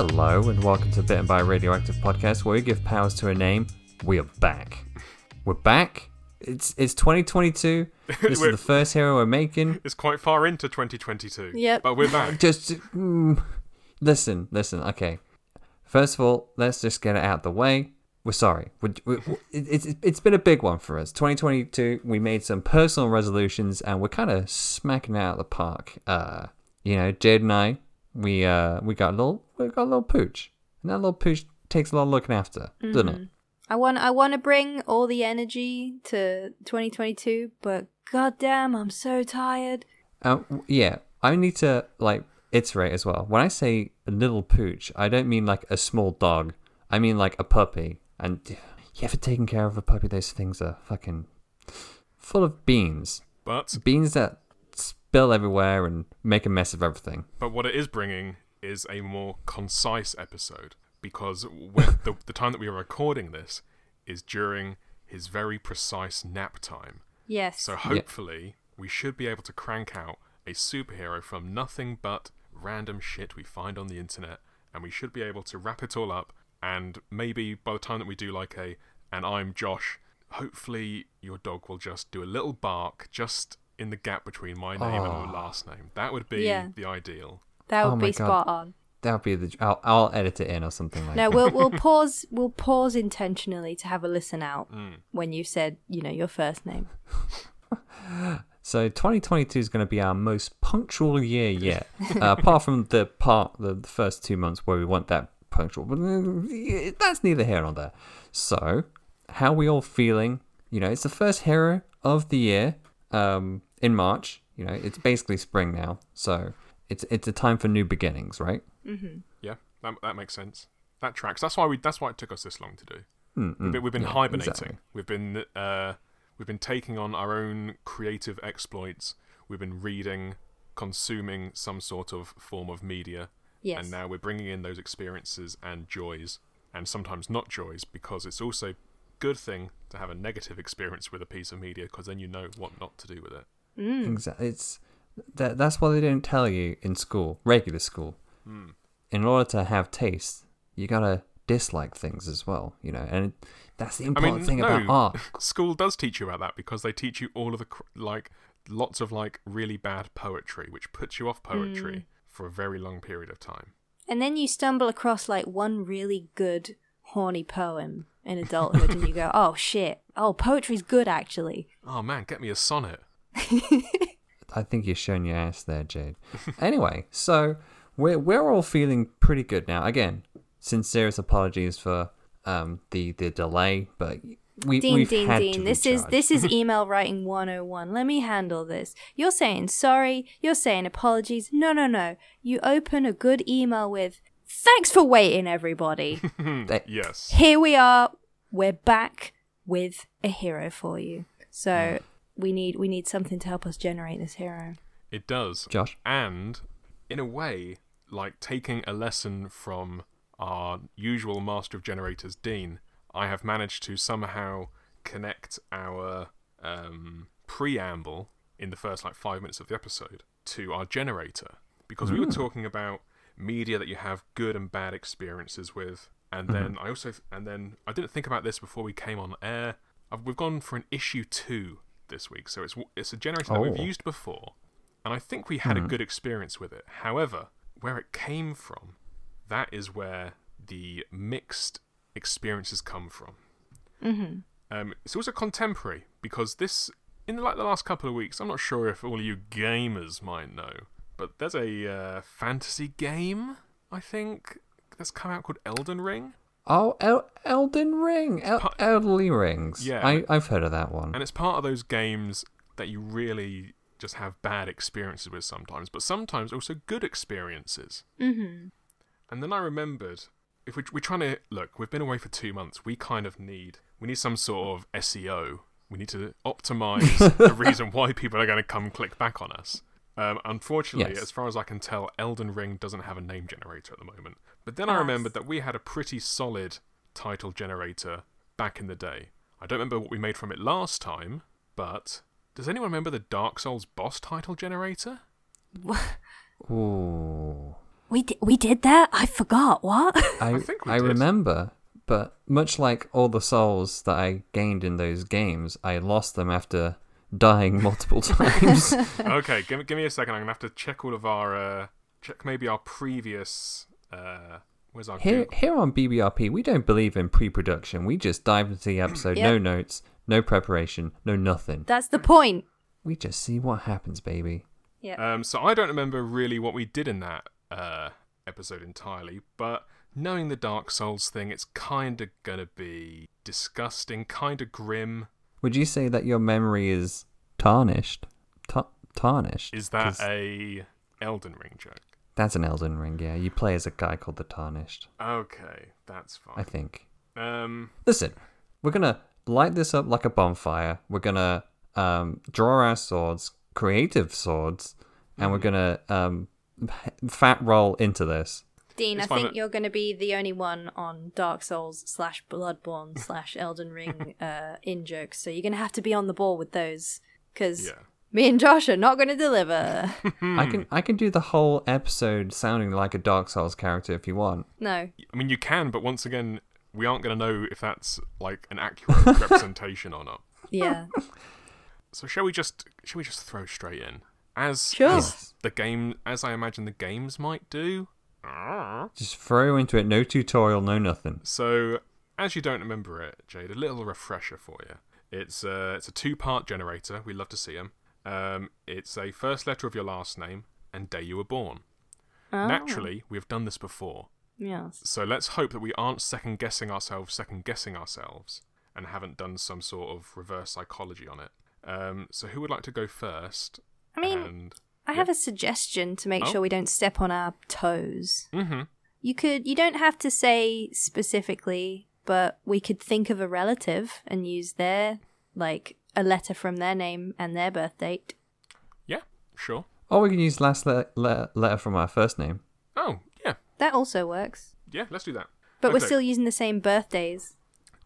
Hello, and welcome to Bitten by Radioactive podcast, where we give powers to a name. We are back. We're back. It's it's 2022. This is We're- the first hero we're making. It's quite far into 2022. Yep. But we're back. Just mm, listen, listen. Okay. First of all, let's just get it out the way. We're sorry. we we it, it's it's been a big one for us. 2022. We made some personal resolutions, and we're kind of smacking it out of the park. Uh, you know, Jade and I, we uh we got a little we got a little pooch, and that little pooch takes a lot of looking after, doesn't it? I want I want to bring all the energy to 2022, but goddamn, I'm so tired. Um, yeah, I need to like iterate as well. When I say a little pooch, I don't mean like a small dog. I mean like a puppy. And you ever taken care of a puppy? Those things are fucking full of beans. But Beans that spill everywhere and make a mess of everything. but what it is bringing is a more concise episode because when the, the time that we are recording this is during his very precise nap time. Yes. So hopefully we should be able to crank out a superhero from nothing but random shit we find on the internet and we should be able to wrap it all up and maybe by the time that we do like a and I'm Josh, hopefully your dog will just do a little bark just in the gap between my name and Aw. your last name. That would be Yeah. the ideal. that would Oh my be God. spot on. That'll be the. I'll, I'll edit it in or something like No, that. we'll we'll pause we'll pause intentionally to have a listen out Mm. when you said you know your first name. So 2022 is going to be our most punctual year yet, uh, apart from the part the, the first two months where we weren't that punctual. But that's neither here nor there. So, how we all feeling? You know, it's the first hero of the year um, in March. You know, it's basically spring now, so it's it's a time for new beginnings, right? Yeah, that, that makes sense. That tracks. That's why we. That's why it took us this long to do. Mm, We've mm, been, we've been yeah, hibernating. exactly. We've been uh, we've been taking on our own creative exploits. We've been reading, consuming some sort of form of media, Yes. and now we're bringing in those experiences and joys, and sometimes not joys, because it's also good thing to have a negative experience with a piece of media, because then you know what not to do with it. Mm. Exactly. It's that. That's what they don't tell you in school, regular school. Hmm. In order to have taste, you gotta dislike things as well. You know, and that's the I important mean, thing no, about art. school does teach you about that because they teach you all of the like lots of like really bad poetry, which puts you off poetry for a very long period of time. And then you stumble across like one really good horny poem in adulthood and you go, "Oh shit. Oh, poetry's good actually." Oh man, get me a sonnet. I think you're showing your ass there, Jade. anyway, so we're we're all feeling pretty good now. Again, sincerest apologies for um the the delay, but we Dean, we've Dean, had Dean. to This is this is email writing 101. Let me handle this. You're saying sorry, you're saying apologies. No, no, no. You open a good email with thanks for waiting everybody. Yes. Here we are. We're back with a hero for you. So we need we need something to help us generate this hero. It does. Josh. And in a way, like taking a lesson from our usual master of generators, Dean, I have managed to somehow connect our um, preamble in the first like five minutes of the episode to our generator because we were talking about media that you have good and bad experiences with, and then I also and then I didn't think about this before we came on air. I've, we've gone for an issue two this week, so it's it's a generator that we've Oh. used before, and I think we had a good experience with it. However, where it came from, that is where the mixed experiences come from. Mm-hmm. Um, it's also contemporary because this, in like the last couple of weeks, I'm not sure if all you gamers might know, but there's a uh, fantasy game I think that's come out called Elden Ring, Oh, El- Elden Ring, El- Pa- Elderly Rings. Yeah, I, I've heard of that one. and it's part of those games that you really just have bad experiences with sometimes, but sometimes also good experiences. Mm-hmm. And then I remembered if we, we're trying to look, we've been away for two months. We kind of need we need some sort of SEO. We need to optimize the reason why people are going to come click back on us. Um, unfortunately, Yes. as far as I can tell, Elden Ring doesn't have a name generator at the moment. But then I remembered that we had a pretty solid title generator back in the day. I don't remember what we made from it last time, but does anyone remember the Dark Souls boss title generator? Ooh. We di- we did that. I forgot. What? I, think we I did. remember, but much like all the souls that I gained in those games, I lost them after dying multiple times. okay, give, me- give me a second. I'm gonna have to check all of our uh, check maybe our previous. Uh, where's our here, Google? here on BBRP, we don't believe in pre-production. We just dive into the episode, no notes, no preparation, no nothing. That's the point. We just see what happens, baby. Yeah. Um, so I don't remember really what we did in that uh, episode entirely, but knowing the Dark Souls thing, it's kind of gonna be disgusting, kind of grim. Would you say that your memory is tarnished? Ta- tarnished? Is that 'Cause a Elden Ring joke? That's an Elden Ring, yeah. You play as a guy called the Tarnished, Okay, that's fine. I think. Um, Listen, we're gonna light this up like a bonfire. We're gonna um, draw our swords, creative swords, and we're gonna um, fat roll into this. Dean, It's I think but- you're going to be the only one on Dark Souls slash Bloodborne slash Elden Ring uh, in jokes, so you're going to have to be on the ball with those because yeah. Me and Josh are not going to deliver. I can I can do the whole episode sounding like a Dark Souls character if you want. no. I mean, you can, but once again, we aren't going to know if that's like an accurate representation or not. Yeah. So shall we just shall we just throw straight in as Sure. as the game as I imagine the games might do? Just throw into it, no tutorial, no nothing. So as you don't remember it, Jade, a little refresher for you. It's uh, it's a two part generator. We love to see them. Um, it's a first letter of your last name and day you were born. Oh, Naturally, we have done this before. Yes. So let's hope that we aren't second guessing ourselves, second guessing ourselves, and haven't done some sort of reverse psychology on it. Um, so who would like to go first? I mean, and I have a suggestion to make Oh. sure we don't step on our toes. hmm You could you don't have to say specifically, but we could think of a relative and use their like a letter from their name and their birth date. yeah, sure. Or we can use last le- le- letter from our first name. Oh, yeah, That also works. yeah. Let's do that. But we're Okay. still using the same birthdays.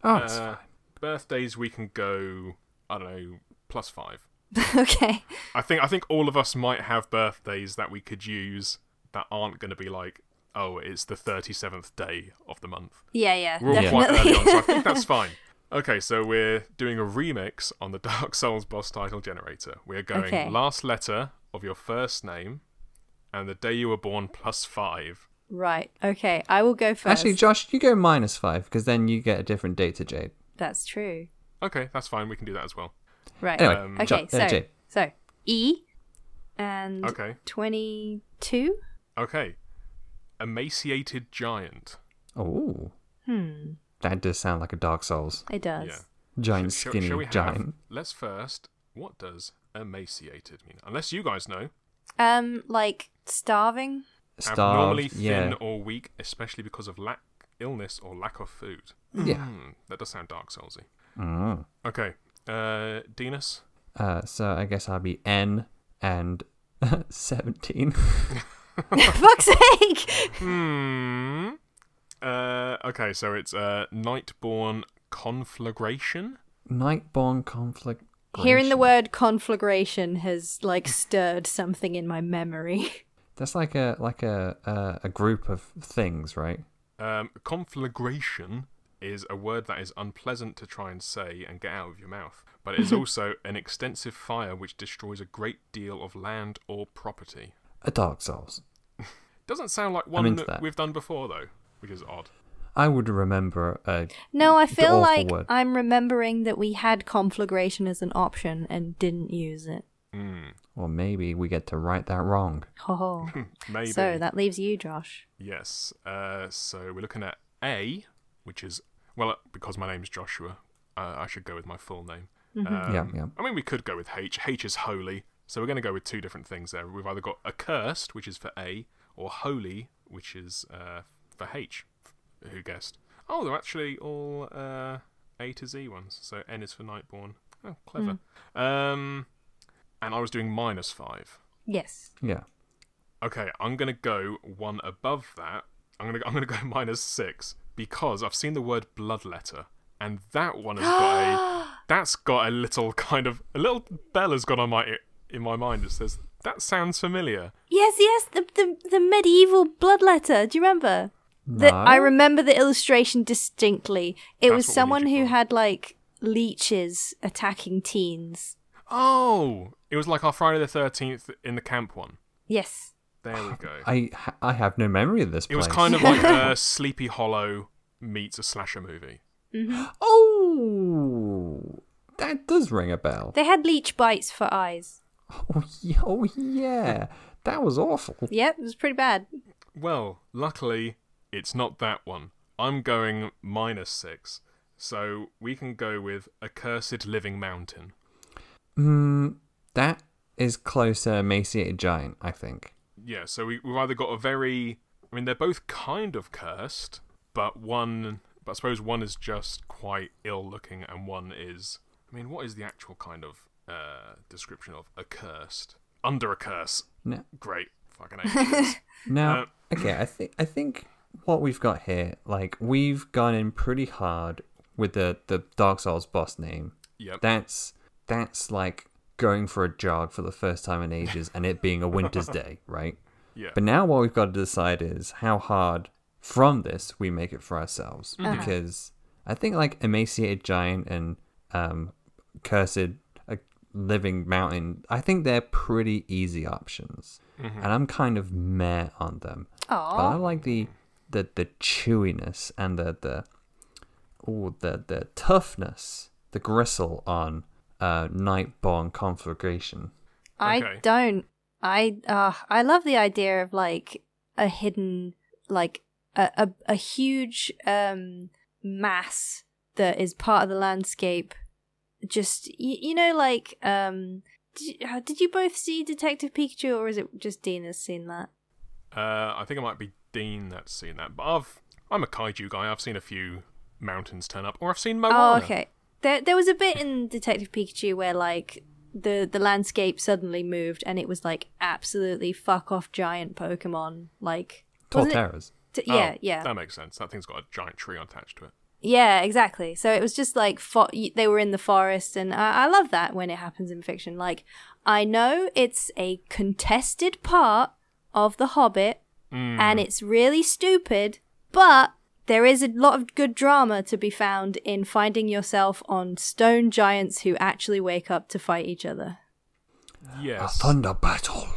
Oh, it's Uh, birthdays we can go. I don't know, plus five. okay. I think I think all of us might have birthdays that we could use that aren't going to be like, oh, it's the thirty seventh day of the month. Yeah, yeah, We're all quite definitely. early on, so I think that's fine. Okay, so we're doing a remix on the Dark Souls boss title generator. We're going Okay. last letter of your first name and the day you were born plus five. right. Okay. I will go first. Actually, Josh, you go minus five because then you get a different date to Jade. That's true. Okay, that's fine. We can do that as well. Right. Anyway, Um, okay. Jo- uh, So Jade. so E and Okay. twenty two. Okay. Emaciated giant. Oh, Hmm. That does sound like a Dark Souls. It does. Yeah. Giant, Shall- skinny shall we have- giant. Let's first. What does emaciated mean? Unless you guys know. Um, like starving. Abnormally thin Yeah. or weak, especially because of lack, illness or lack of food. Yeah. Hmm, that does sound Dark Soulsy. Mm. Okay. Uh, Dinas. Uh, so I guess I'll be N and 17. Fuck's sake! Hmm. Uh, okay, so it's uh, Nightborn Conflagration. Nightborn conflict. Hearing the word conflagration has like stirred something in my memory. That's like a like a a, a group of things, right? Um, conflagration is a word that is unpleasant to try and say and get out of your mouth, but it is also an extensive fire which destroys a great deal of land or property. A Dark Souls. Doesn't sound like one that that. we've done before though, which is odd. I would remember a No, I feel like word. I'm remembering that we had conflagration as an option and didn't use it. Hmm. or maybe we get to right that wrong. Oh. Maybe. so that leaves you, Josh. Yes. Uh, so we're looking at A, which is well, uh, because my name's Joshua, uh, I should go with my full name. Um, Yeah, yeah. I mean, we could go with H. H is holy, so we're going to go with two different things there. We've either got accursed, which is for A, or holy, which is uh, for H. Who guessed? Oh, they're actually all uh, A to Z ones. So N is for Nightborn. Oh, clever. Um, and I was doing minus five. Yes. Yeah. Okay, I'm gonna go one above that. I'm gonna I'm gonna go minus six because I've seen the word bloodletter, and that one has got a that's got a little kind of a little bell has gone on my in my mind. It says That sounds familiar. Yes, yes, the the, the medieval bloodletter. Do you remember? The, No. I remember the illustration distinctly. It That's was someone who had like leeches attacking teens. Oh, it was like our Friday the Thirteenth in the camp one. Yes. There we go. I I have no memory of this It was kind of like a Sleepy Hollow meets a slasher movie. Mm-hmm. Oh, that does ring a bell. They had leech bites for eyes. Oh, oh yeah, that was awful. Yep, it was pretty bad. Well, luckily, it's not that one. I'm going minus six, so we can go with Accursed Living Mountain. Mm, that is closer emaciated giant, I think. Yeah, so we, we've either got a very. I mean, they're both kind of cursed, but one. But I suppose one is just quite ill looking, and one is. I mean, what is the actual kind of uh, description of accursed? Under a curse. No, Great. Fucking hate now, Uh, okay, I think I think what we've got here, like we've gone in pretty hard with the the Dark Souls boss name. Yep. That's that's like going for a jog for the first time in ages, and it being a winter's day, right? Yeah. But now what we've got to decide is how hard from this we make it for ourselves. Uh-huh. Because I think like emaciated giant and um, cursed uh, living mountain, I think they're pretty easy options, and I'm kind of meh on them. But I Aw. like the the the chewiness and the the oh the the toughness, the gristle on uh, Nightborn conflagration. I Okay. don't. I uh I love the idea of like a hidden like a a, a huge um mass that is part of the landscape. Just you, you know like um did you, uh, did you both see Detective Pikachu or is it just Dean that's seen that? Uh, I think it might be Dean that's seen that, but I've I'm a kaiju guy. I've seen a few mountains turn up, or I've seen Moana. Oh, okay. There, there was a bit in Detective Pikachu where like the the landscape suddenly moved and it was like absolutely fuck off giant Pokemon. Like wasn't it- Torterras. t- Oh, yeah, yeah, that makes sense. That thing's got a giant tree attached to it. yeah, exactly. So it was just like fo- they were in the forest, and I, I love that when it happens in fiction. Like I know it's a contested part of The Hobbit, Mm. and it's really stupid, but there is a lot of good drama to be found in finding yourself on stone giants who actually wake up to fight each other. Yes, A thunder battle.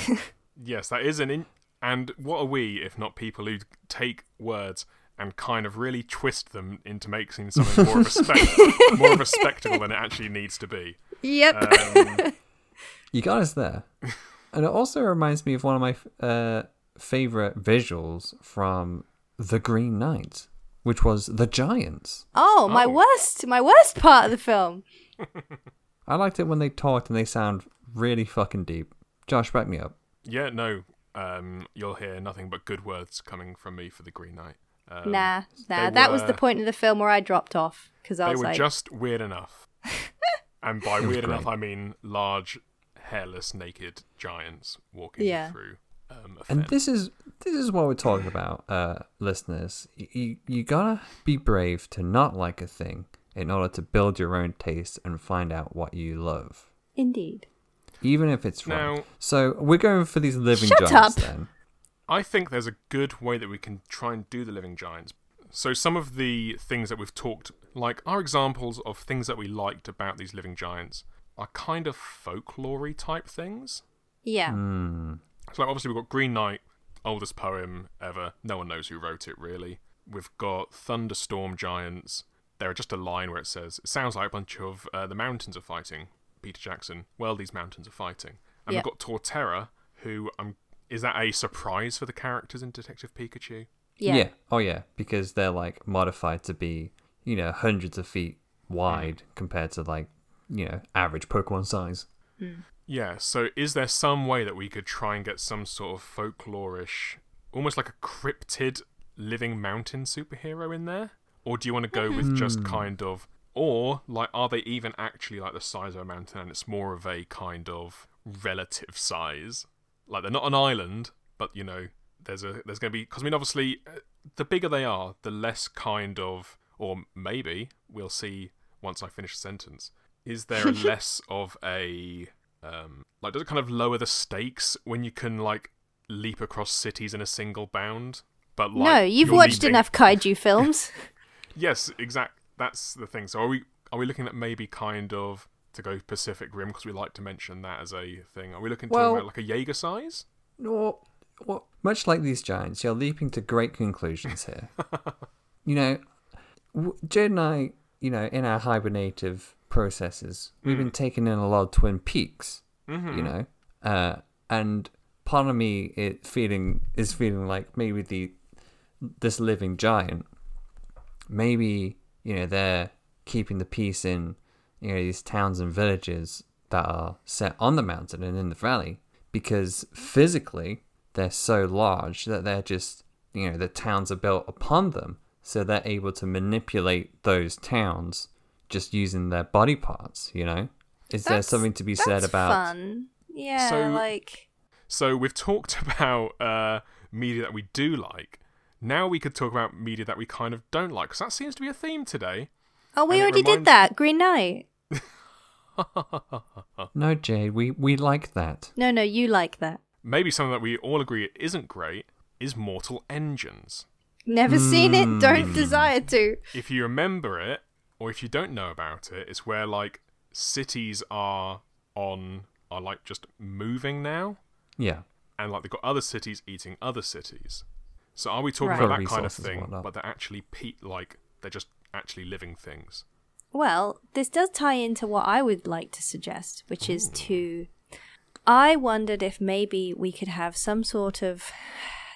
yes, that is an. In- and what are we if not people who take words and kind of really twist them into making something more of a spec- more of a spectacle than it actually needs to be? Yep. Um, You got us there. and it also reminds me of one of my uh, favorite visuals from The Green Knight, which was the Giants. oh, my Oh. worst, my worst part of the film. I liked it when they talked and they sound really fucking deep. Josh, back me up. yeah, no. Um, you'll hear nothing but good words coming from me for the Green Knight. Um, nah, nah. they That was the point of the film where I dropped off because I they was were like, just weird enough. and by was weird enough. I mean large, hairless, naked giants walking Yeah. through um, a And this is this is what we're talking about, uh, listeners. You you gotta be brave to not like a thing in order to build your own taste and find out what you love, indeed. even if it's wrong. Now- so we're going for these living Shut giants up. then. I think there's a good way that we can try and do the living giants. So some of the things that we've talked, like our examples of things that we liked about these living giants, are kind of folklore type things. Yeah. Hmm. So like, obviously we've got Green Knight, oldest poem ever. No one knows who wrote it really. We've got thunderstorm giants. There are just a line where it says, "It sounds like a bunch of uh, the mountains are fighting." Peter Jackson. Well, these mountains are fighting. And Yep. we've got Torterra, who um, is that a surprise for the characters in Detective Pikachu? Yeah. Oh yeah, because they're like modified to be, you know, hundreds of feet wide compared to like, you know, average Pokemon size. Yeah. So is there some way that we could try and get some sort of folklorish, almost like a cryptid living mountain superhero in there? Or do you want to go with just kind of, or like, are they even actually like the size of a mountain and it's more of a kind of relative size? Like they're not an island, but you know, there's a there's going to be because I mean, obviously, uh, the bigger they are, the less kind of, or maybe we'll see once I finish the sentence. Is there less of a um, like does it kind of lower the stakes when you can like leap across cities in a single bound? But like, no, you've watched leaping- enough kaiju films. Yes, exact. That's the thing. So are we are we looking at maybe kind of to go Pacific Rim because we like to mention that as a thing? Are we looking Well- talking about like a Jaeger size? Or, or, much like these giants, you're leaping to great conclusions here. you know, w- Jade and I, you know, in our hibernative processes, we've been taking in a lot of Twin Peaks. You know, uh, and part of me it feeling is feeling like maybe the this living giant, maybe you know they're keeping the peace in you know these towns and villages that are set on the mountain and in the valley because physically they're so large that they're just you know the towns are built upon them. So they're able to manipulate those towns just using their body parts you know is there something to be said about fun. Yeah, So- like So we've talked about uh, media that we do like. Now we could talk about media that we kind of don't like because that seems to be a theme today. oh, we and it already did that. Green Knight. no jade we we like that No, no, you like that. Maybe something that we all agree isn't great is Mortal Engines. Never seen it. Hmm. Don't desire to. If you remember it, or if you don't know about it, it's where like cities are on are like just moving now, yeah and like they've got other cities eating other cities. So are we talking Right. about For that kind of thing, but they're actually pe- like they're just actually living things? Well, this does tie into what I would like to suggest, which is to. I wondered if maybe we could have some sort of.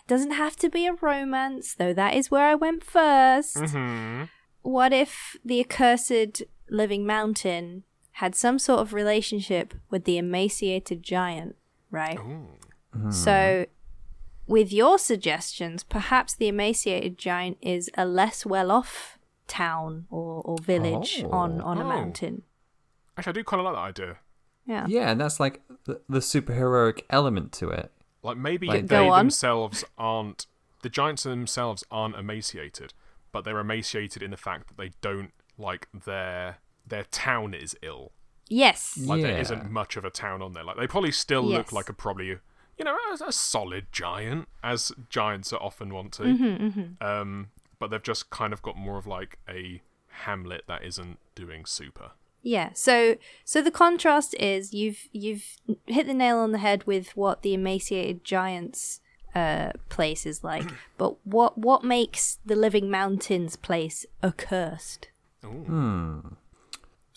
Doesn't have to be a romance, though that is where I went 1st Hmm. What if the accursed living mountain had some sort of relationship with the emaciated giant, right? Ooh. Hmm. So, with your suggestions, perhaps the emaciated giant is a less well off town or, or village Oh. on, on a Oh. mountain. Actually, I do kind of like that idea. Yeah. yeah and that's like the, the superheroic element to it Like maybe Like- they themselves aren't the giants themselves aren't emaciated, but they're emaciated in the fact that they don't like their their town is ill. Yes. Like there Yeah. isn't much of a town on there. Like they probably still look like a probably you know a, a solid giant as giants are often want to. Mm-hmm, Um, but they've just kind of got more of like a hamlet that isn't doing super. Yeah. So so the contrast is you've you've hit the nail on the head with what the emaciated giant's uh place like, but what what makes the living mountains place accursed? Ooh.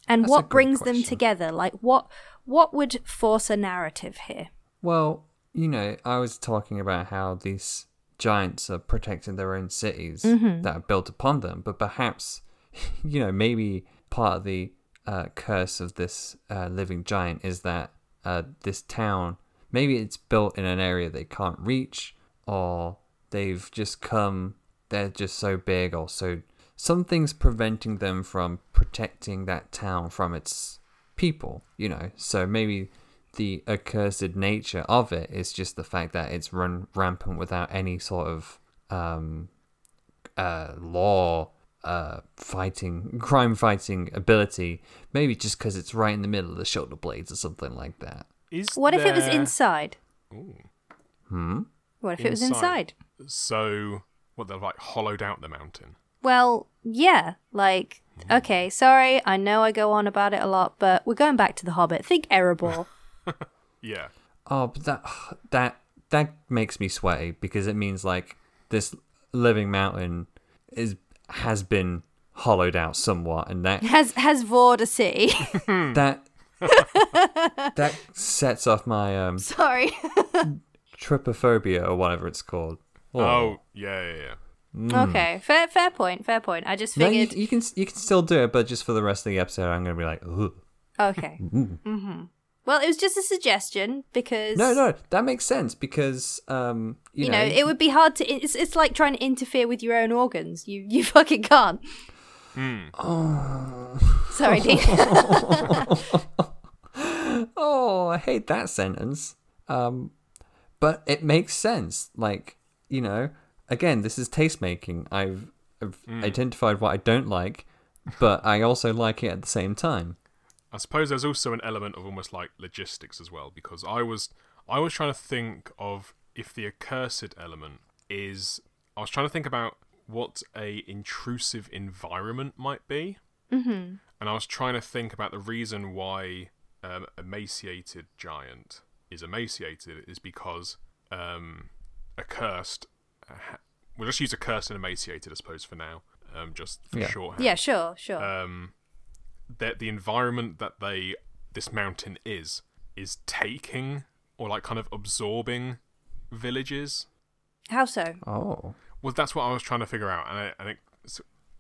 And That's what brings them together? Like what what would force a narrative here? Well, you know, I was talking about how these giants are protecting their own cities Mm-hmm. that are built upon them, but perhaps, you know, maybe part of the uh, curse of this uh, living giant is that uh, this town, maybe it's built in an area they can't reach, or they've just come, they're just so big, or so something's preventing them from protecting that town from its people, you know. So maybe the accursed nature of it is just the fact that it's run rampant without any sort of um, uh, law uh, fighting, crime fighting ability. Maybe just because it's right in the middle of the shoulder blades or something like that. Is What if it was inside? Ooh. Hmm. What if it was Inside. inside? So what they've like hollowed out the mountain. Well, yeah, like okay, sorry, I know I go on about it a lot, but we're going back to the Hobbit. Think Erebor. Yeah. Oh, but that that that makes me sweaty because it means like this living mountain is has been hollowed out somewhat, and that has has Vord a city? that that sets off my um sorry. trypophobia or whatever it's called. Oh, yeah, yeah, yeah. Okay, fair fair point. Fair point. I just No, you, figured. you can you can still do it, but just for the rest of the episode, I'm gonna be like, Ugh. Okay. hmm Well, it was just a suggestion because no, no, that makes sense because um, you, you know it would be hard to. It's it's like trying to interfere with your own organs. You you fucking can't. Oh, Sorry, Dean. Oh, I hate that sentence. Um, but it makes sense. Like you know, again, this is taste making. I've, I've identified what I don't like, but I also like it at the same time. I suppose there's also an element of almost like logistics as well, because I was I was trying to think of if the accursed element is I was trying to think about what a intrusive environment might be, Mm-hmm. and I was trying to think about the reason why um, emaciated giant is emaciated is because um, accursed. Uh, ha- we'll just use accursed and emaciated, I suppose, for now, um, just for Yeah. shorthand Yeah, sure, sure. um, that the environment that they this mountain is is taking or like kind of absorbing villages. How so? Oh. Well, that's what I was trying to figure out, and I, and, it,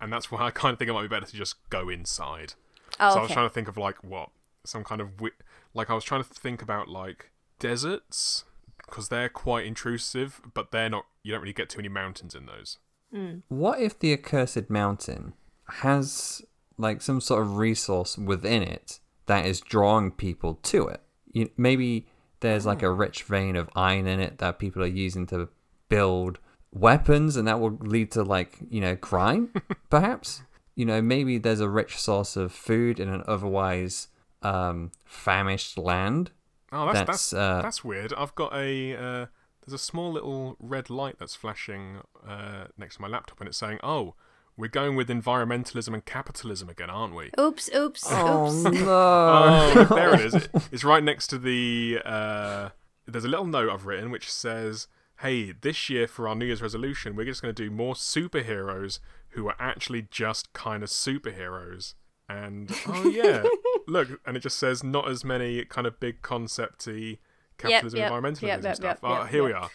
and that's why I kind of think it might be better to just go inside. Oh, so I was trying to think of like what some kind of wi- like I was trying to think about like deserts because they're quite intrusive, but they're not. You don't really get too many mountains in those. Hmm. What if the accursed mountain has like some sort of resource within it that is drawing people to it? You, maybe there's like a ah. rich vein of iron in it that people are using to build weapons, and that will lead to like you know crime, perhaps. You know, maybe there's a rich source of food in an otherwise um, famished land. Oh, that's That's, that's uh, that's weird. I've got a uh, there's a small little red light that's flashing uh, next to my laptop, and it's saying, "Oh, we're going with environmentalism and capitalism again, aren't we?" Oops, oops, Oh oops. no! Oh, look, there it is. It- It's right next to the. Uh, there's a little note I've written which says, "Hey, this year for our New Year's resolution, we're just going to do more superheroes who are actually just kind of superheroes." And oh yeah, look, and it just says not as many kind of big concepty capitalism, yep, environmentalism yep, yep, stuff. yep, oh, yep, here we are.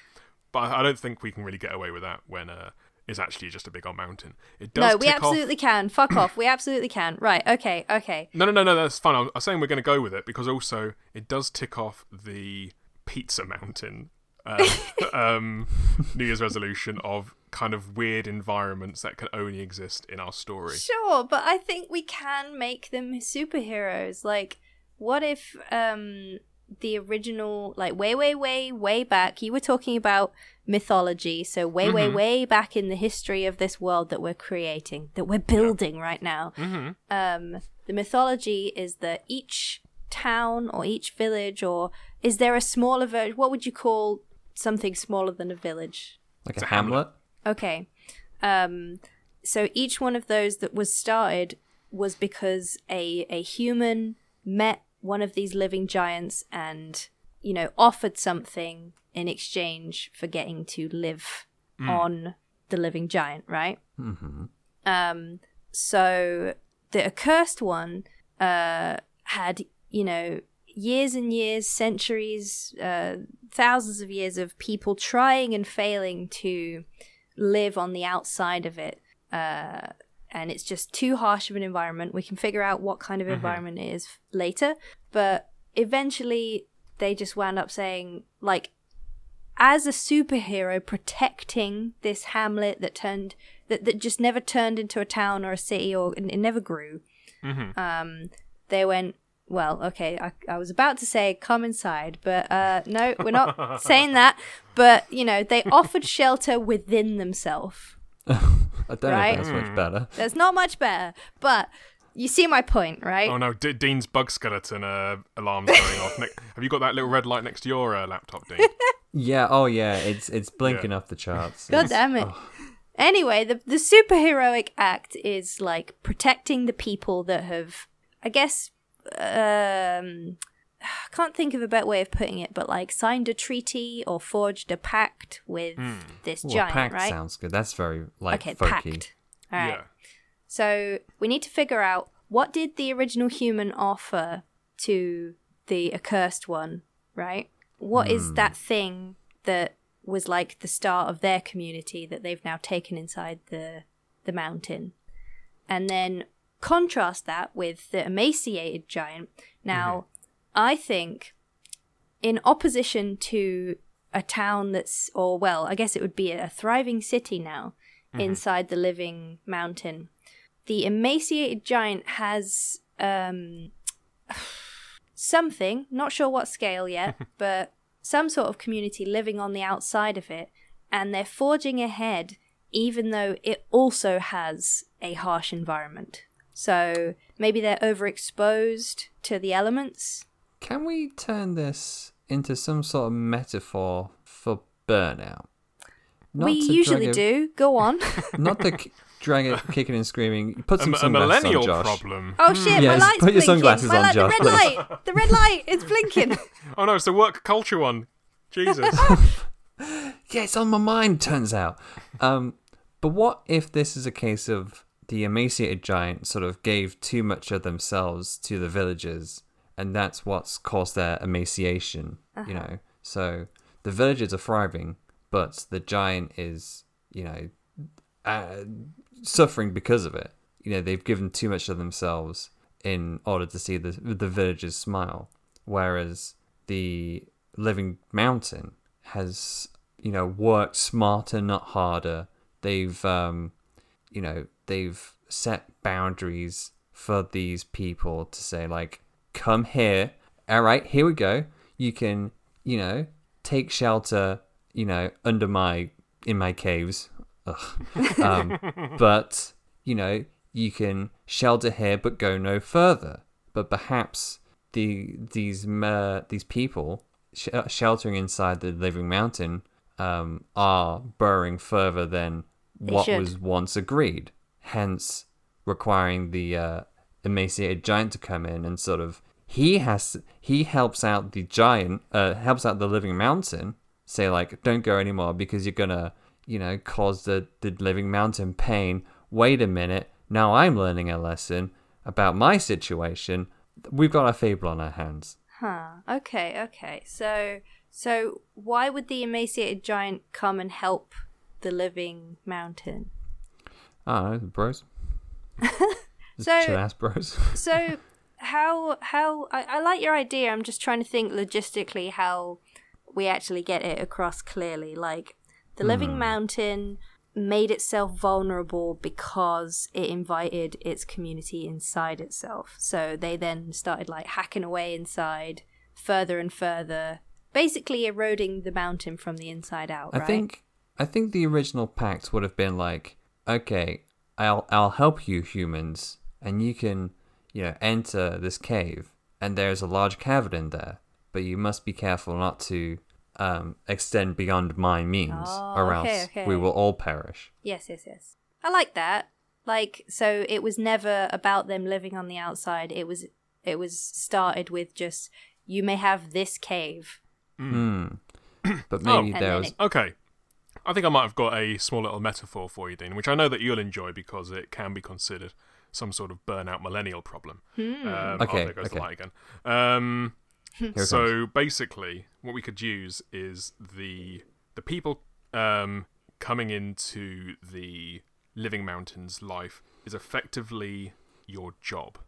But I don't think we can really get away with that when uh, it's actually just a big old mountain. It does No, we tick off- absolutely can. Fuck off. We absolutely can. Right, okay, okay. no, no, no, no, that's fine. I was, I was saying we're going to go with it because also it does tick off the pizza mountain uh, um, New Year's resolution of kind of weird environments that can only exist in our story. Sure, but I think we can make them superheroes. Like, what if um the original, like way, way, way, way back? You were talking about mythology, so way, way, Mhm. way back in the history of this world that we're creating, that we're building right now. hmm Um, the mythology is that each town or each village, or is there a smaller version? What would you call something smaller than a village? like a a hamlet. hamlet. Okay. Um, so each one of those that was started was because a a human met one of these living giants and you know offered something in exchange for getting to live on the living giant, right? hmm Um, so the accursed one uh, had, you know, years and years, centuries, uh, thousands of years of people trying and failing to live on the outside of it. Uh, and it's just too harsh of an environment. We can figure out what kind of environment it is later. But eventually, they just wound up saying, like, as a superhero protecting this hamlet that turned that, that just never turned into a town or a city or it never grew Mm-hmm. um they went well okay I, I was about to say come inside but uh no we're not saying that but you know they offered shelter within themselves I don't Right? know if that's much better. that's not much better but you see my point right Oh no, D- Dean's bug skeleton uh, alarm's going off. Ne- Have you got that little red light next to your uh, laptop, Dean? Yeah. Oh yeah. It's it's blinking off the charts. God It's- damn it. oh. Anyway, the the superheroic act is like protecting the people that have, I guess, um, I can't think of a better way of putting it, but like signed a treaty or forged a pact with this Ooh, a giant, pact right? sounds good. That's very like okay, folky. pact. All right. Yeah. So we need to figure out what did the original human offer to the accursed one, right? What is that thing that was like the start of their community that they've now taken inside the the mountain? And then contrast that with the emaciated giant. Now, I think in opposition to a town that's or well, I guess it would be a thriving city now inside the living mountain the emaciated giant has um something not sure what scale yet but some sort of community living on the outside of it and they're forging ahead even though it also has a harsh environment So maybe they're overexposed to the elements. Can we turn this into some sort of metaphor for burnout? Not we usually drag do. Go on. Not to k- drag it, kicking and screaming. Put A, some a sunglasses millennial on, Josh. problem. Oh shit! Yeah, my just light's put your blinking. sunglasses my on, light, Josh, the red please. light. The red light. It's blinking. Oh no, it's the work culture one. Jesus. Yeah, it's on my mind. Turns out. Um, but what if this is a case of the emaciated giant sort of gave too much of themselves to the villagers, and that's what's caused their emaciation? You know, so the villagers are thriving, but the giant is, you know, uh, suffering because of it. You know, they've given too much of themselves in order to see the the villagers smile, whereas the living mountain has, you know, worked smarter, not harder. They've, um, you know, they've set boundaries for these people to say like, come here. All right, here we go. You can, you know, take shelter, you know, under my in my caves. Um, but you know, you can shelter here, but go no further. But perhaps the these uh, these people sh- sheltering inside the living mountain um, are burrowing further than They what should. was once agreed. Hence, requiring the uh, emaciated giant to come in and sort of he has he helps out the giant uh, helps out the living mountain say like don't go anymore because you're gonna you know cause the the living mountain pain wait a minute now i'm learning a lesson about my situation we've got a fable on our hands Huh. Okay. Okay. So, so why would the emaciated giant come and help the living mountain? I don't know bros So- chill ass bros So, how how I, I like your idea. I'm just trying to think logistically how we actually get it across clearly. Like the living hmm. mountain made itself vulnerable because it invited its community inside itself. So they then started like hacking away inside further and further, basically eroding the mountain from the inside out. I right? think I think the original pact would have been like, okay, I'll I'll help you humans, and you can, you know, enter this cave, and there's a large cavern in there, but you must be careful not to um, extend beyond my means, Oh, or else okay. we will all perish. Yes, yes, yes. I like that. Like, so it was never about them living on the outside. It was, it was started with just you may have this cave. Hmm. But Oh. maybe And there was it- Okay. I think I might have got a small little metaphor for you, Dean, which I know that you'll enjoy because it can be considered some sort of burnout millennial problem. Hmm. Um, Okay, Oh, there goes okay. the light again. Um, Here it so basically, what we could use is the the people um, coming into the living mountain's life is effectively your job.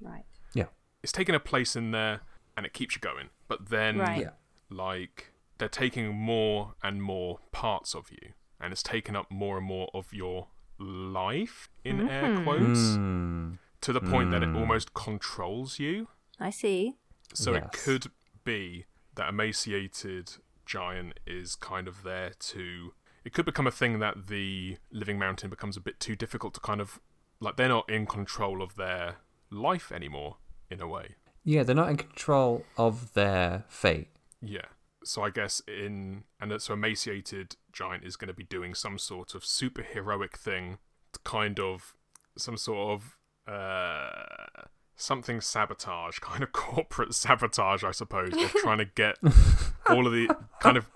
Right. yeah. It's taking a place in there and it keeps you going. But then, Right. Yeah. like, they're taking more and more parts of you, and it's taken up more and more of your life in air quotes Hmm. to the point that it almost controls you. I see. So it could be that emaciated giant is kind of there to. It could become a thing that the living mountain becomes a bit too difficult to kind of like they're not in control of their life anymore in a way. Yeah, they're not in control of their fate. Yeah. So I guess in and that so emaciated giant is going to be doing some sort of superheroic thing, kind of some sort of uh something sabotage, kind of corporate sabotage, I suppose, of trying to get all of the kind of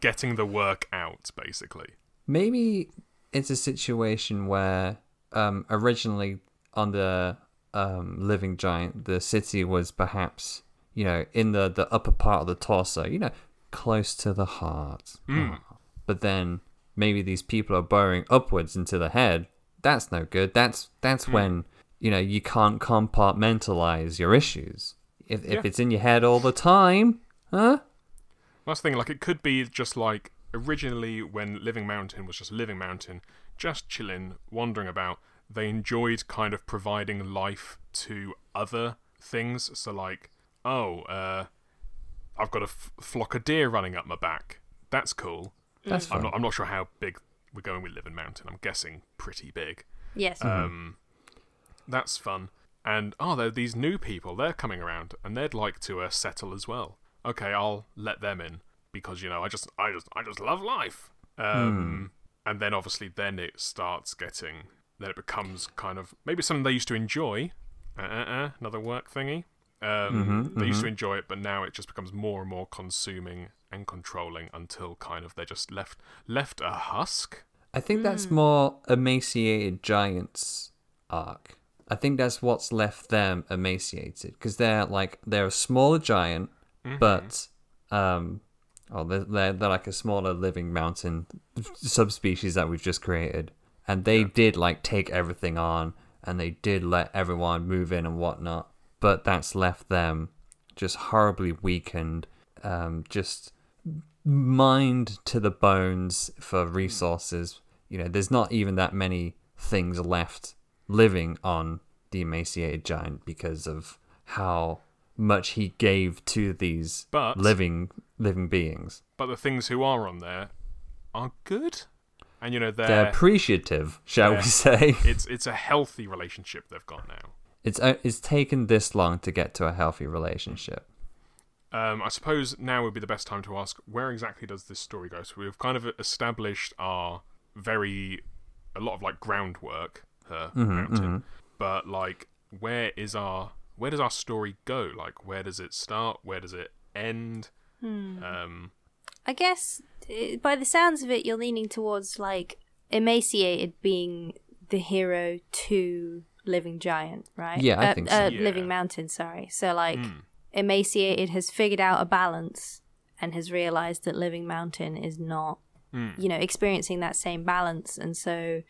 getting the work out, basically. Maybe it's a situation where um, originally on the um, living giant, the city was perhaps you know in the the upper part of the torso, you know, close to the heart. Hmm. Ah. But then maybe these people are burrowing upwards into the head. That's no good. That's that's hmm. when you know you can't compartmentalize your issues. If Yeah. if it's in your head all the time, huh? The thing, like it could be just like originally when Living Mountain was just Living Mountain, just chilling, wandering about, they enjoyed kind of providing life to other things. So like, oh, uh, I've got a f- flock of deer running up my back. That's cool. That's I'm fun. not I'm not sure how big we're going with Living Mountain. I'm guessing pretty big. Yes. Um, that's fun. And oh, there are these new people. They're coming around, and they'd like to uh, settle as well. Okay, I'll let them in because you know I just, I just, I just love life. Um, And then obviously, then it starts getting. Then it becomes kind of maybe something they used to enjoy. Uh, uh, uh, another work thingy. Um, they used to enjoy it, but now it just becomes more and more consuming and controlling until kind of they're just left left a husk. I think that's more emaciated giants arc. I think that's what's left them emaciated because they're like they're a smaller giant, but um, oh, they're, they're they're like a smaller living mountain subspecies that we've just created, and they did like take everything on, and they did let everyone move in and whatnot, but that's left them just horribly weakened, um, just mined to the bones for resources. You know, there's not even that many things left living on the emaciated giant because of how much he gave to these But- living living beings. But the things who are on there are good, and you know they're, They're appreciative, shall Yeah. we say? it's it's a healthy relationship they've got now. It's uh, it's taken this long to get to a healthy relationship. Um, I suppose now would be the best time to ask where exactly does this story go? So we've kind of established our very a lot of like groundwork, her mountain, but like where is our where does our story go? Like where does it start? Where does it end? Um, I guess by the sounds of it, you're leaning towards like emaciated being the hero to Living Giant, right? Yeah, I Uh, think so. uh, Yeah. Living Mountain, sorry. So like, Hmm. emaciated has figured out a balance and has realized that Living Mountain is not, Hmm. you know, experiencing that same balance, and so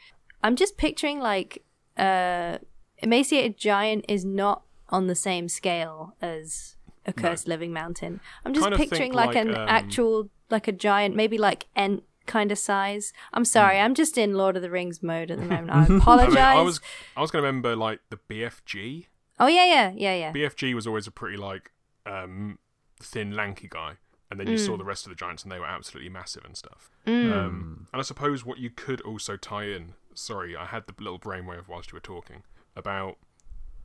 I'm just picturing like, uh, emaciated giant is not on the same scale as a cursed living mountain. I'm just Kind picturing like, like, an um, actual like a giant, maybe like ent kind of size. I'm sorry, Hmm. I'm just in Lord of the Rings mode at the moment. I I, apologize. mean, I was I was gonna remember like the BFG. Oh yeah, yeah, yeah, yeah. BFG was always a pretty like um, thin, lanky guy, and then you Mm. saw the rest of the giants, and they were absolutely massive and stuff. Mm. Um, and I suppose what you could also tie in. Sorry, I had the little brainwave whilst you were talking about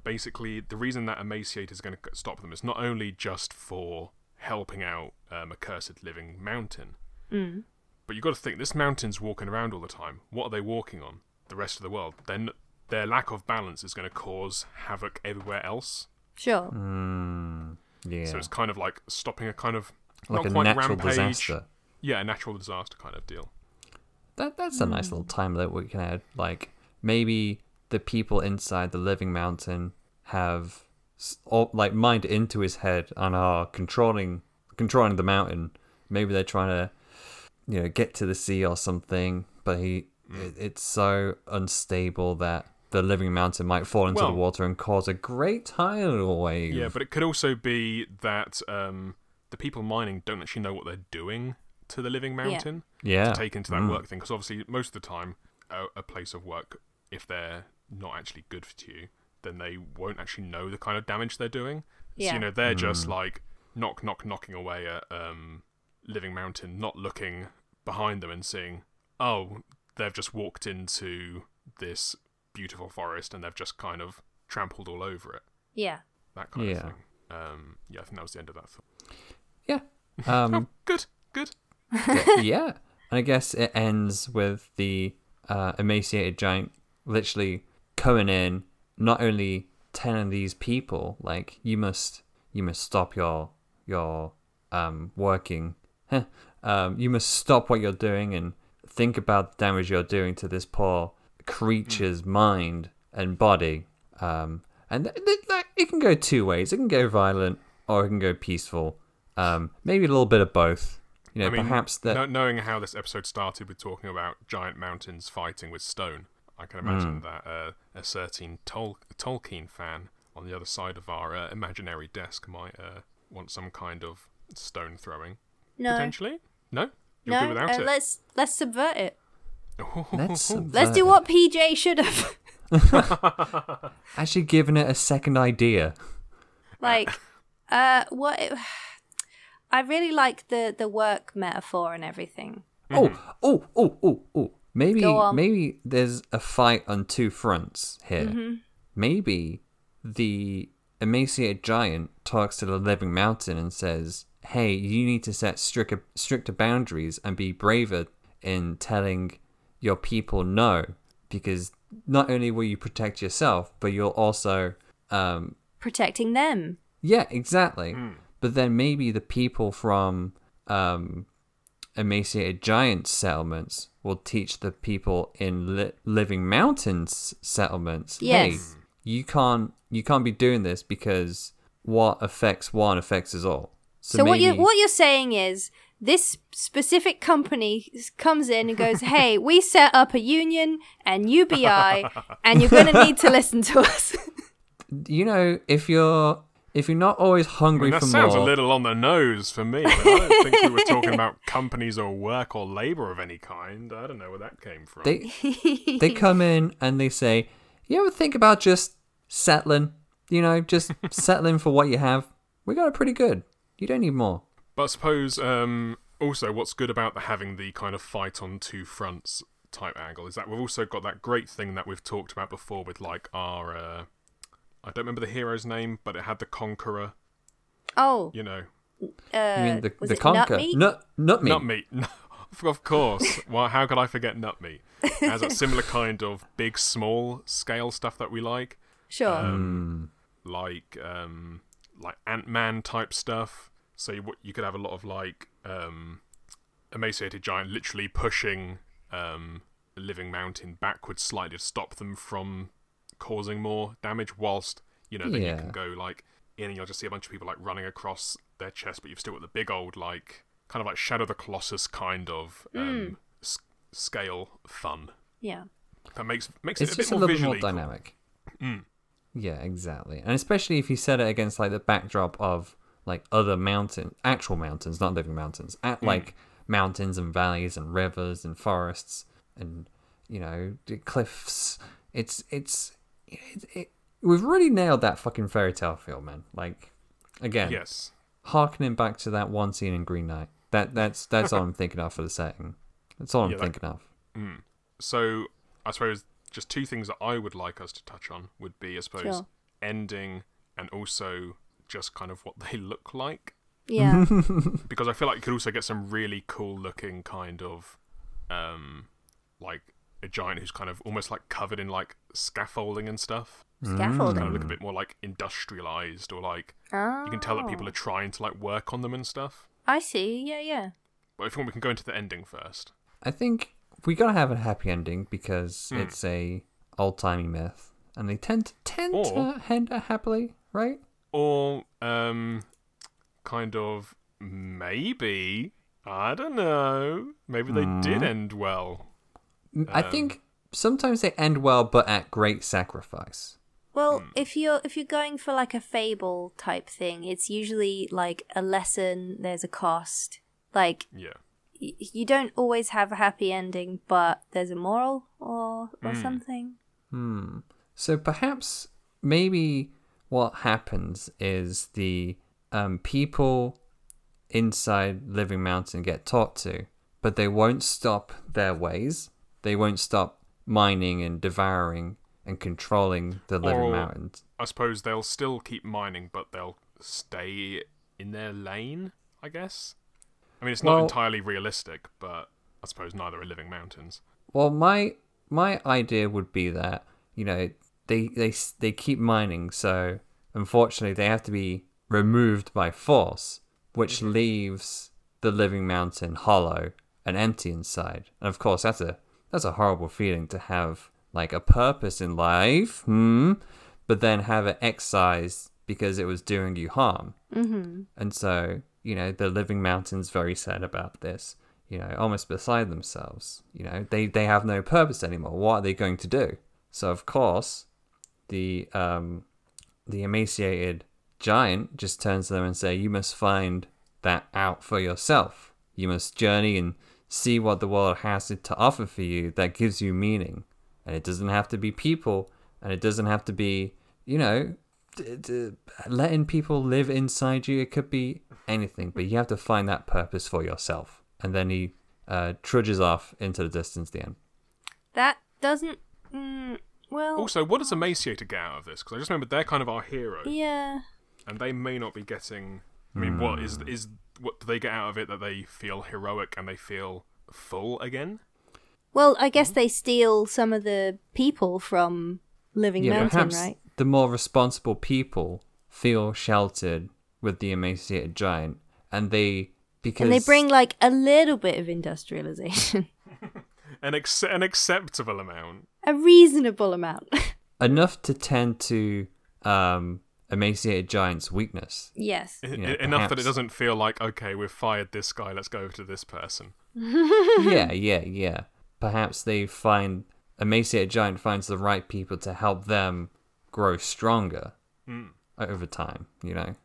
basically the reason that emaciate is going to stop them is not only just for helping out um, a cursed living mountain, Mm. But you've got to think this mountain's walking around all the time. What are they walking on? The rest of the world. Then their lack of balance is going to cause havoc everywhere else. Sure. Mm, yeah, So it's kind of like stopping a kind of like not a quite natural rampage. disaster. Yeah, a natural disaster kind of deal. That that's a nice little time that we can add. Like maybe the people inside the living mountain have s- all, like mind into his head and are controlling controlling the mountain. Maybe they're trying to you know get to the sea or something, but he it, it's so unstable that the living mountain might fall into Well- the water and cause a great tidal wave. Yeah, but it could also be that um, the people mining don't actually know what they're doing to the living mountain yeah, to take into that Mm. work thing. Because obviously, most of the time, a, a place of work, if they're not actually good for you, then they won't actually know the kind of damage they're doing. So Yeah. you know, they're Mm. just like knock, knock, knocking away at um, living mountain, not looking behind them and seeing, oh, they've just walked into this beautiful forest and they've just kind of trampled all over it. Yeah. That kind Yeah. of thing. Um, yeah, I think that was the end of that thought. yeah. Um, Good, good. yeah. And I guess it ends with the uh, emaciated giant literally coming in, not only telling these people like you must you must stop your your um working, um you must stop what you're doing and think about the damage you're doing to this poor creature's mind and body. Um, and th- th- it can go two ways. It can go violent or it can go peaceful. Um, maybe a little bit of both. You know, I mean, perhaps that. kno- knowing how this episode started with talking about giant mountains fighting with stone, I can imagine that uh, a certain Tol- Tolkien fan on the other side of our uh, imaginary desk might uh, want some kind of stone throwing. No. Potentially? No? You'll No. do without uh, it? let's let's subvert it. Let's subvert Let's do what PJ should have. Actually, given it a second idea. like, uh, what? I really like the the work metaphor and everything. Oh, oh, oh, oh, oh. Maybe, maybe there's a fight on two fronts here. maybe the emaciated giant talks to the living mountain and says, "Hey, you need to set stricter stricter boundaries and be braver in telling your people no, because not only will you protect yourself, but you'll also, um, Protecting them. yeah, exactly. But then maybe the people from um, emaciated giant settlements will teach the people in li- living mountains settlements, hey, you can't you can't be doing this because what affects one affects us all. So, So, what you what you're saying is this specific company comes in and goes, "Hey, we set up a union and UBI, and you're going to need to listen to us." you know if you're if you're not always I hungry mean, that for sounds more, a little on the nose for me. I, mean, I don't think we were talking about companies or work or labor of any kind. I don't know where that came from. they they come in and they say, "You ever think about just settling? You know, just settling for what you have. We got it pretty good. You don't need more." But I suppose um, also what's good about the having the kind of fight on two fronts type angle is that we've also got that great thing that we've talked about before with like our uh, I don't remember the hero's name, but it had the conqueror. oh, You know, uh, You mean the was the it conquer? Nutmeat? Nut nut meat. nut meat. of course. Well, how could I forget nut meat? It has that similar kind of big, small scale stuff that we like. Sure. um, like um, like Ant Man type stuff. So you, you could have a lot of like um, emaciated giant literally pushing um, a living mountain backwards slightly to stop them from causing more damage. Whilst you know then you can go like in and you'll just see a bunch of people like running across their chest, but you've still got the big old like kind of like Shadow the Colossus kind of um, s- scale fun. yeah. That makes makes It's it a bit just a more little bit more visually cool. dynamic. Mm. Yeah, exactly. And especially if you set it against like the backdrop of like other mountain, actual mountains, not living mountains, at mm. like mountains and valleys and rivers and forests and you know cliffs. It's it's it, it, we've really nailed that fucking fairy tale feel, man. Like again, Yes. harkening back to that one scene in Green Knight. That that's that's all I'm thinking of for the setting. That's all I'm Yeah, that- thinking of. Mm. So I suppose just two things that I would like us to touch on would be, I suppose, Sure. ending and also just kind of what they look like. Yeah. Because I feel like you could also get some really cool looking kind of, um, like a giant who's kind of almost like covered in like scaffolding and stuff. Scaffolding. Kind of look a bit more like industrialized or like you can tell that people Oh. are trying to like work on them and stuff. I see. Yeah, yeah. But if you want, we can go into the ending first. I think we gotta have a happy ending because Hmm. it's a old timey myth, and they tend to tend Or- to end happily, right? or um kind of maybe I don't know. Maybe they did end well. I Um, think sometimes they end well, but at great sacrifice. Well, Hmm. if you're if you're going for like a fable type thing, it's usually like a lesson. There's a cost. Like Yeah. Y- you don't always have a happy ending, but there's a moral or or Hmm. something. Hmm. So perhaps maybe what happens is the um, people inside Living Mountain get taught to, but they won't stop their ways. They won't stop mining and devouring and controlling the Living Or- Mountains. I suppose they'll still keep mining, but they'll stay in their lane, I guess. I mean, it's not Well- entirely realistic, but I suppose neither are living mountains. Well, my my idea would be that you know they they they keep mining, so unfortunately they have to be removed by force, which leaves the living mountain hollow and empty inside. And of course, that's a that's a horrible feeling to have like a purpose in life, hmm, but then have it excised because it was doing you harm. Mm-hmm. And so, you know, the living mountain's very sad about this, you know, almost beside themselves. You know, they, they have no purpose anymore. What are they going to do? So of course, the um the emaciated giant just turns to them and say, You must find that out for yourself. You must journey and see what the world has to offer for you that gives you meaning. And it doesn't have to be people, and it doesn't have to be, you know, letting people live inside you. It could be anything, but you have to find that purpose for yourself. And then he uh, trudges off into the distance. The end. That doesn't. Mm, Well, Also, what does Emaciated get out of this? Because I just remember they're kind of our hero, yeah. and they may not be getting. I mean, what is Hmm. is what do they get out of it that they feel heroic and they feel full again? Well, I guess they steal some of the people from Living Yeah, Mountain, perhaps right? The more responsible people feel sheltered with the emaciated giant, and they because And they bring like a little bit of industrialization, An ex- an acceptable amount. a reasonable amount. enough to tend to um, emaciated giant's weakness. yes. I- Yeah, I- enough that it doesn't feel like okay, we've fired this guy. Let's go over to this person. yeah, yeah, yeah. Perhaps they find emaciated giant finds the right people to help them grow stronger Hmm. over time. You know,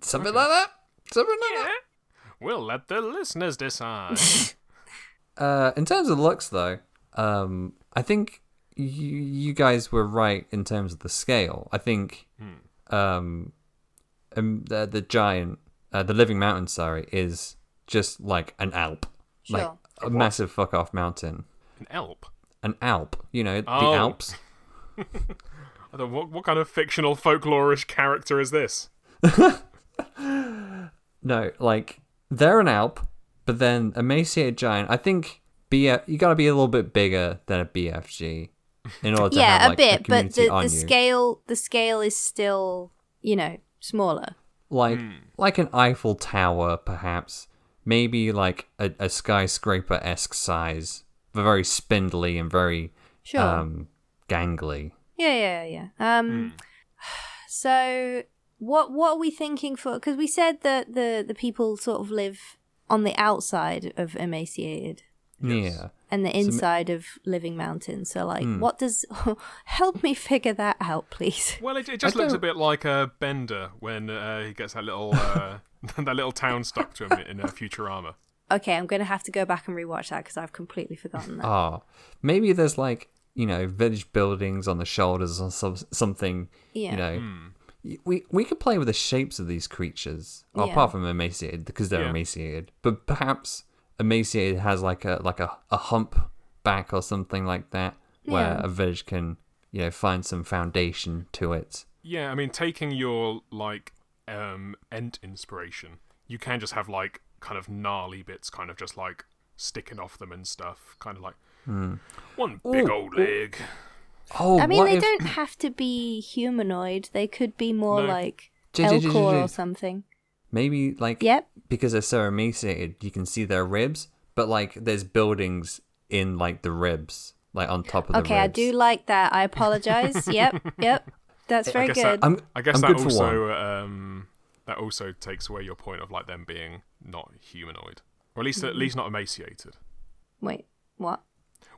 something like that. Something like that. We'll let the listeners decide. Uh, in terms of looks, though, um, I think you you guys were right in terms of the scale. I think um, um the, the giant, uh, the living mountain, sorry, is just like an Alp, like Sure. a massive fuck off mountain, An Alp. an Alp. You know, the Oh. Alps. I don't, what what kind of fictional folklorish character is this? No, like they're an Alp, but then emaciated giant. I think BF you got to be a little bit bigger than a BFG in order to yeah, have a like, bit, but the, the scale the scale is still, you know, smaller. like like an Eiffel Tower, perhaps. Maybe like a, a skyscraper esque size, but very spindly and very Sure. um, gangly. Yeah, yeah, yeah. Um, so what what are we thinking for? Because we said that the the people sort of live on the outside of emaciated Yeah. and the inside of living mountain. So like, what does? help me figure that out, please. Well, it, it just I looks a don't- bit like a Bender when uh, he gets that little uh, that little town stuck to him in uh, Futurama. Okay, I'm gonna have to go back and rewatch that because I've completely forgotten that. Oh, maybe there's like you know village buildings on the shoulders or some, something. Yeah. You know, Y- we we could play with the shapes of these creatures, well, Yeah. apart from emaciated because they're Yeah. emaciated. But perhaps emaciated has like a like a, a hump back or something like that, where Yeah. a village can you know find some foundation to it. Yeah, I mean, taking your like um Ent inspiration, you can just have like kind of gnarly bits, kind of just like sticking off them and stuff, kind of like one big Ooh, old leg. Oh, I mean, they if- don't have to be humanoid. They could be more No. like Elcor or something. Maybe like Yep. because they're so emaciated, you can see their ribs, but like there's buildings in like the ribs, like on top of the Okay, I do like that. I apologize. yep, yep. That's very I good. that I'm- I guess I'm that good for also um that also takes away your point of like them being not humanoid, or at least Mm-hmm. at least not emaciated. Wait, what?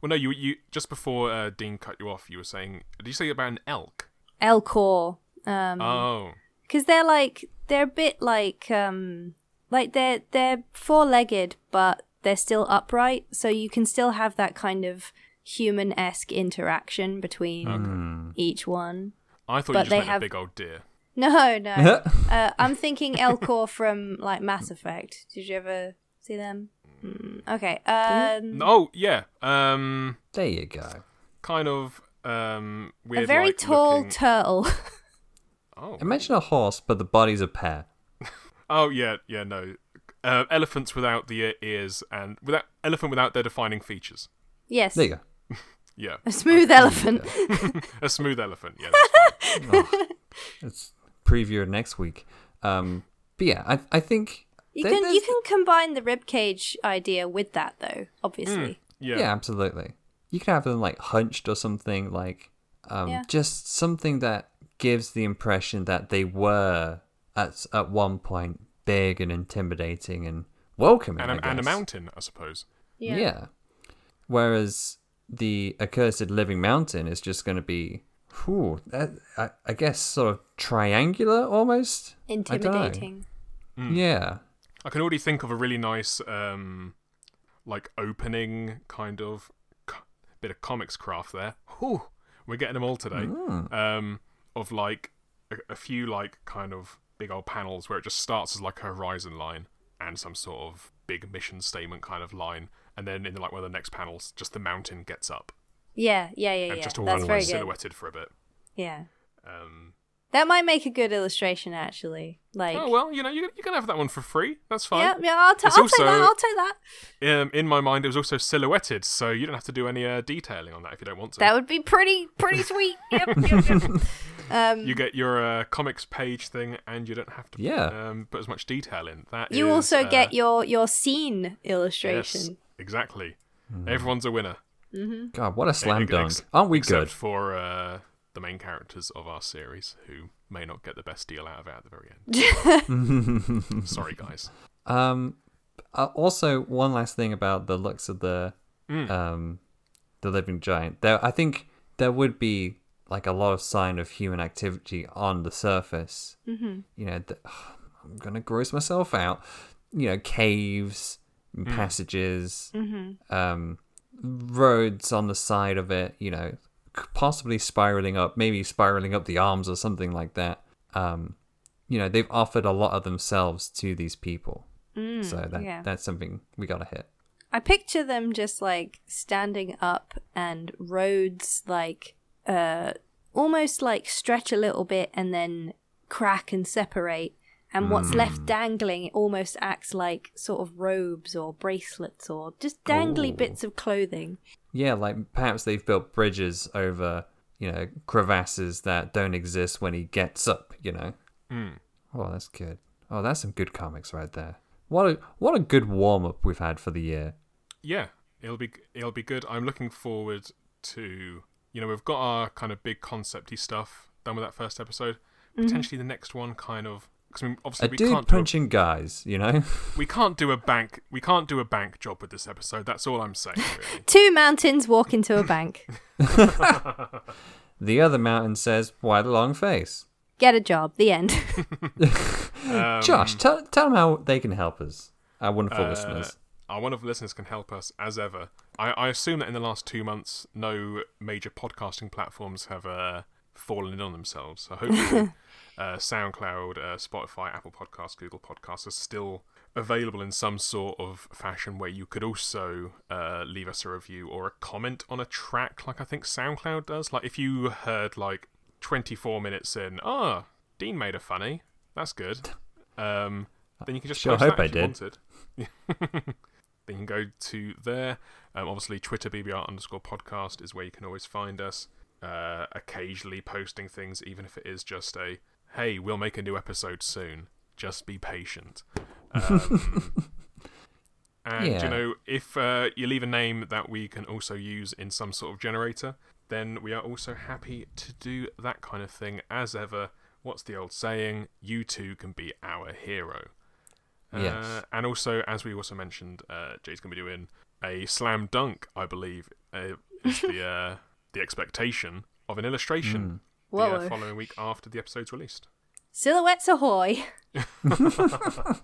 Well, no, you you just before uh, Dean cut you off, you were saying, did you say about an elk? Elcor. Um, Oh, because they're like they're a bit like um like they're they're four legged, but they're still upright, so you can still have that kind of human esque interaction between each one. I thought But you just they meant have- a big old deer. No, no. uh, I'm thinking Elcor from like Mass Effect. Did you ever see them? Okay. Um, Oh yeah, um, There you go. kind of um weird. a very like, tall looking- turtle. oh, Imagine a horse, but the body's a pear. oh yeah, yeah, no. Uh, elephants without the ears and without elephant without their defining features. yes, There you go. Yeah, a smooth elephant. a smooth elephant. Yeah, that's fine. Let's preview next week. Um, but yeah, I I think You there- can you can combine the ribcage idea with that though. Obviously, yeah. yeah. absolutely. You can have them like hunched or something like um, Yeah. just something that gives the impression that they were at at one point big and intimidating and welcoming. and I a, and a mountain, I suppose. Yeah. Whereas the accursed living mountain is just going to be, whew, that, I, I guess, sort of triangular almost. I don't intimidating. Yeah. I can already think of a really nice, um, like opening kind of co- bit of comics craft there. Whew, we're getting them all today. Hmm. Um, of like a, a few like kind of big old panels where it just starts as like a horizon line and some sort of big mission statement kind of line, and then in like one of the next panels, just the mountain gets up. Yeah, yeah, yeah, and yeah. just all That's run very away good. silhouetted for a bit. Yeah, Um, that might make a good illustration actually. Like, oh well, you know, you, you can have that one for free. That's fine. yeah, yeah. I'll, ta- It's I'll take that. also- I'll take that. Um, in my mind, it was also silhouetted, so you don't have to do any uh, detailing on that if you don't want to. That would be pretty, pretty sweet. Yep, yep, yep. Um, you get your uh, comics page thing, and you don't have to Yeah. um, put as much detail in. That you is, also uh, get your your scene illustration. yes, illustration. exactly. Hmm. Everyone's a winner. God, what a slam dunk! ex- Aren't we except good? for uh, the main characters of our series, who may not get the best deal out of it at the very end. Sorry, guys. Um, uh, also, one last thing about the looks of the Mm. um, the living giant. There, I think there would be like a lot of sign of human activity on the surface. Mm-hmm. You know, the, I'm gonna gross myself out. You know, caves, passages, um, roads on the side of it. You know, c- possibly spiraling up, maybe spiraling up the arms or something like that. Um, you know, they've offered a lot of themselves to these people. so that Mm, yeah. that's something we gotta hit. I picture them just like standing up and roads like uh almost like stretch a little bit and then crack and separate and what's left dangling almost acts like sort of robes or bracelets or just dangly Ooh. bits of clothing. Yeah, like perhaps they've built bridges over, you know, crevasses that don't exist when he gets up, you know. Mm. Oh, that's good. Oh, that's some good comics right there. What a what a good warm up we've had for the year. Yeah, it'll be it'll be good. I'm looking forward to you know we've got our kind of big concepty stuff done with that first episode. Potentially the next one kind of because I mean, A we dude can't do a, punching guys, you know. we can't do a bank we can't do a bank job with this episode. That's all I'm saying. Really. Two mountains walk into a bank. the other mountain says, "Why the long face?" Get a job. The end. Um, Josh, tell tell them how they can help us, our wonderful Uh, listeners. Our one of the listeners can help us as ever. I, I assume that in the last two months, no major podcasting platforms have uh, fallen in on themselves. So hopefully, uh, SoundCloud, uh, Spotify, Apple Podcasts, Google Podcasts are still available in some sort of fashion where you could also uh, leave us a review or a comment on a track, like I think SoundCloud does. Like if you heard like 24 minutes in, ah, Dean made a funny. That's good. Um, then you can just Sure post hope that I did. wanted. then you can go to there. Um, obviously, Twitter BBR underscore podcast is where you can always find us. Uh, occasionally posting things, even if it is just a "Hey, we'll make a new episode soon. Just be patient." Um, and Yeah. you know, if uh, you leave a name that we can also use in some sort of generator, then we are also happy to do that kind of thing. As ever, what's the old saying? You too can be our hero. Yes. Uh, and also, as we also mentioned, uh, Jay's going to be doing a slam dunk, I believe, uh, is the uh, the expectation of an illustration the uh, following week after the episode's released. Silhouettes ahoy.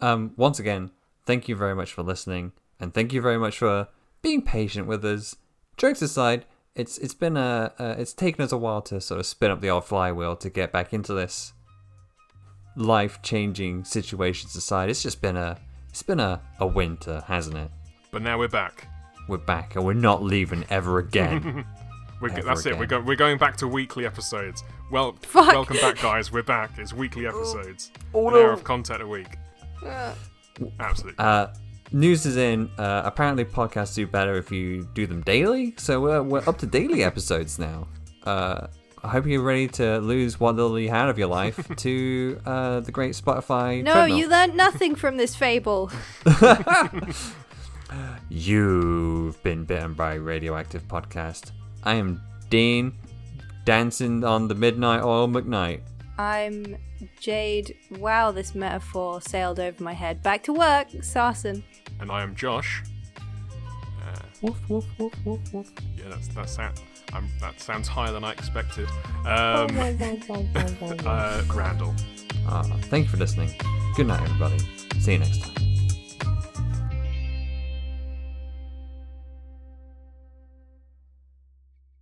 Um, once again, thank you very much for listening, and thank you very much for being patient with us. Jokes aside, it's it's been a uh, it's taken us a while to sort of spin up the old flywheel to get back into this life changing situations aside. It's just been a it's been a, a winter, hasn't it? But now we're back. We're back and we're not leaving ever again. We're, Ever that's it. We're, go- we're going back to weekly episodes. Well, Fuck. welcome back, guys. We're back. It's weekly episodes. Oh, An no. hour of content a week. Absolutely. uh, news is in. Uh, apparently, podcasts do better if you do them daily. So we're, we're up to daily episodes now. Uh, I hope you're ready to lose what little you had of your life to uh, the great Spotify. No, treadmill. you learned nothing from this fable. You've been bitten by a radioactive podcast. I am Dean, dancing on the midnight oil McKnight. I'm Jade. Wow, this metaphor sailed over my head. Back to work, Sarson. and I am Josh. Uh, Woof woof woof woof woof. yeah, that's that's that. I'm, that sounds higher than I expected. Um, uh, Randall. Ah, thank you for listening. Good night, everybody. See you next time.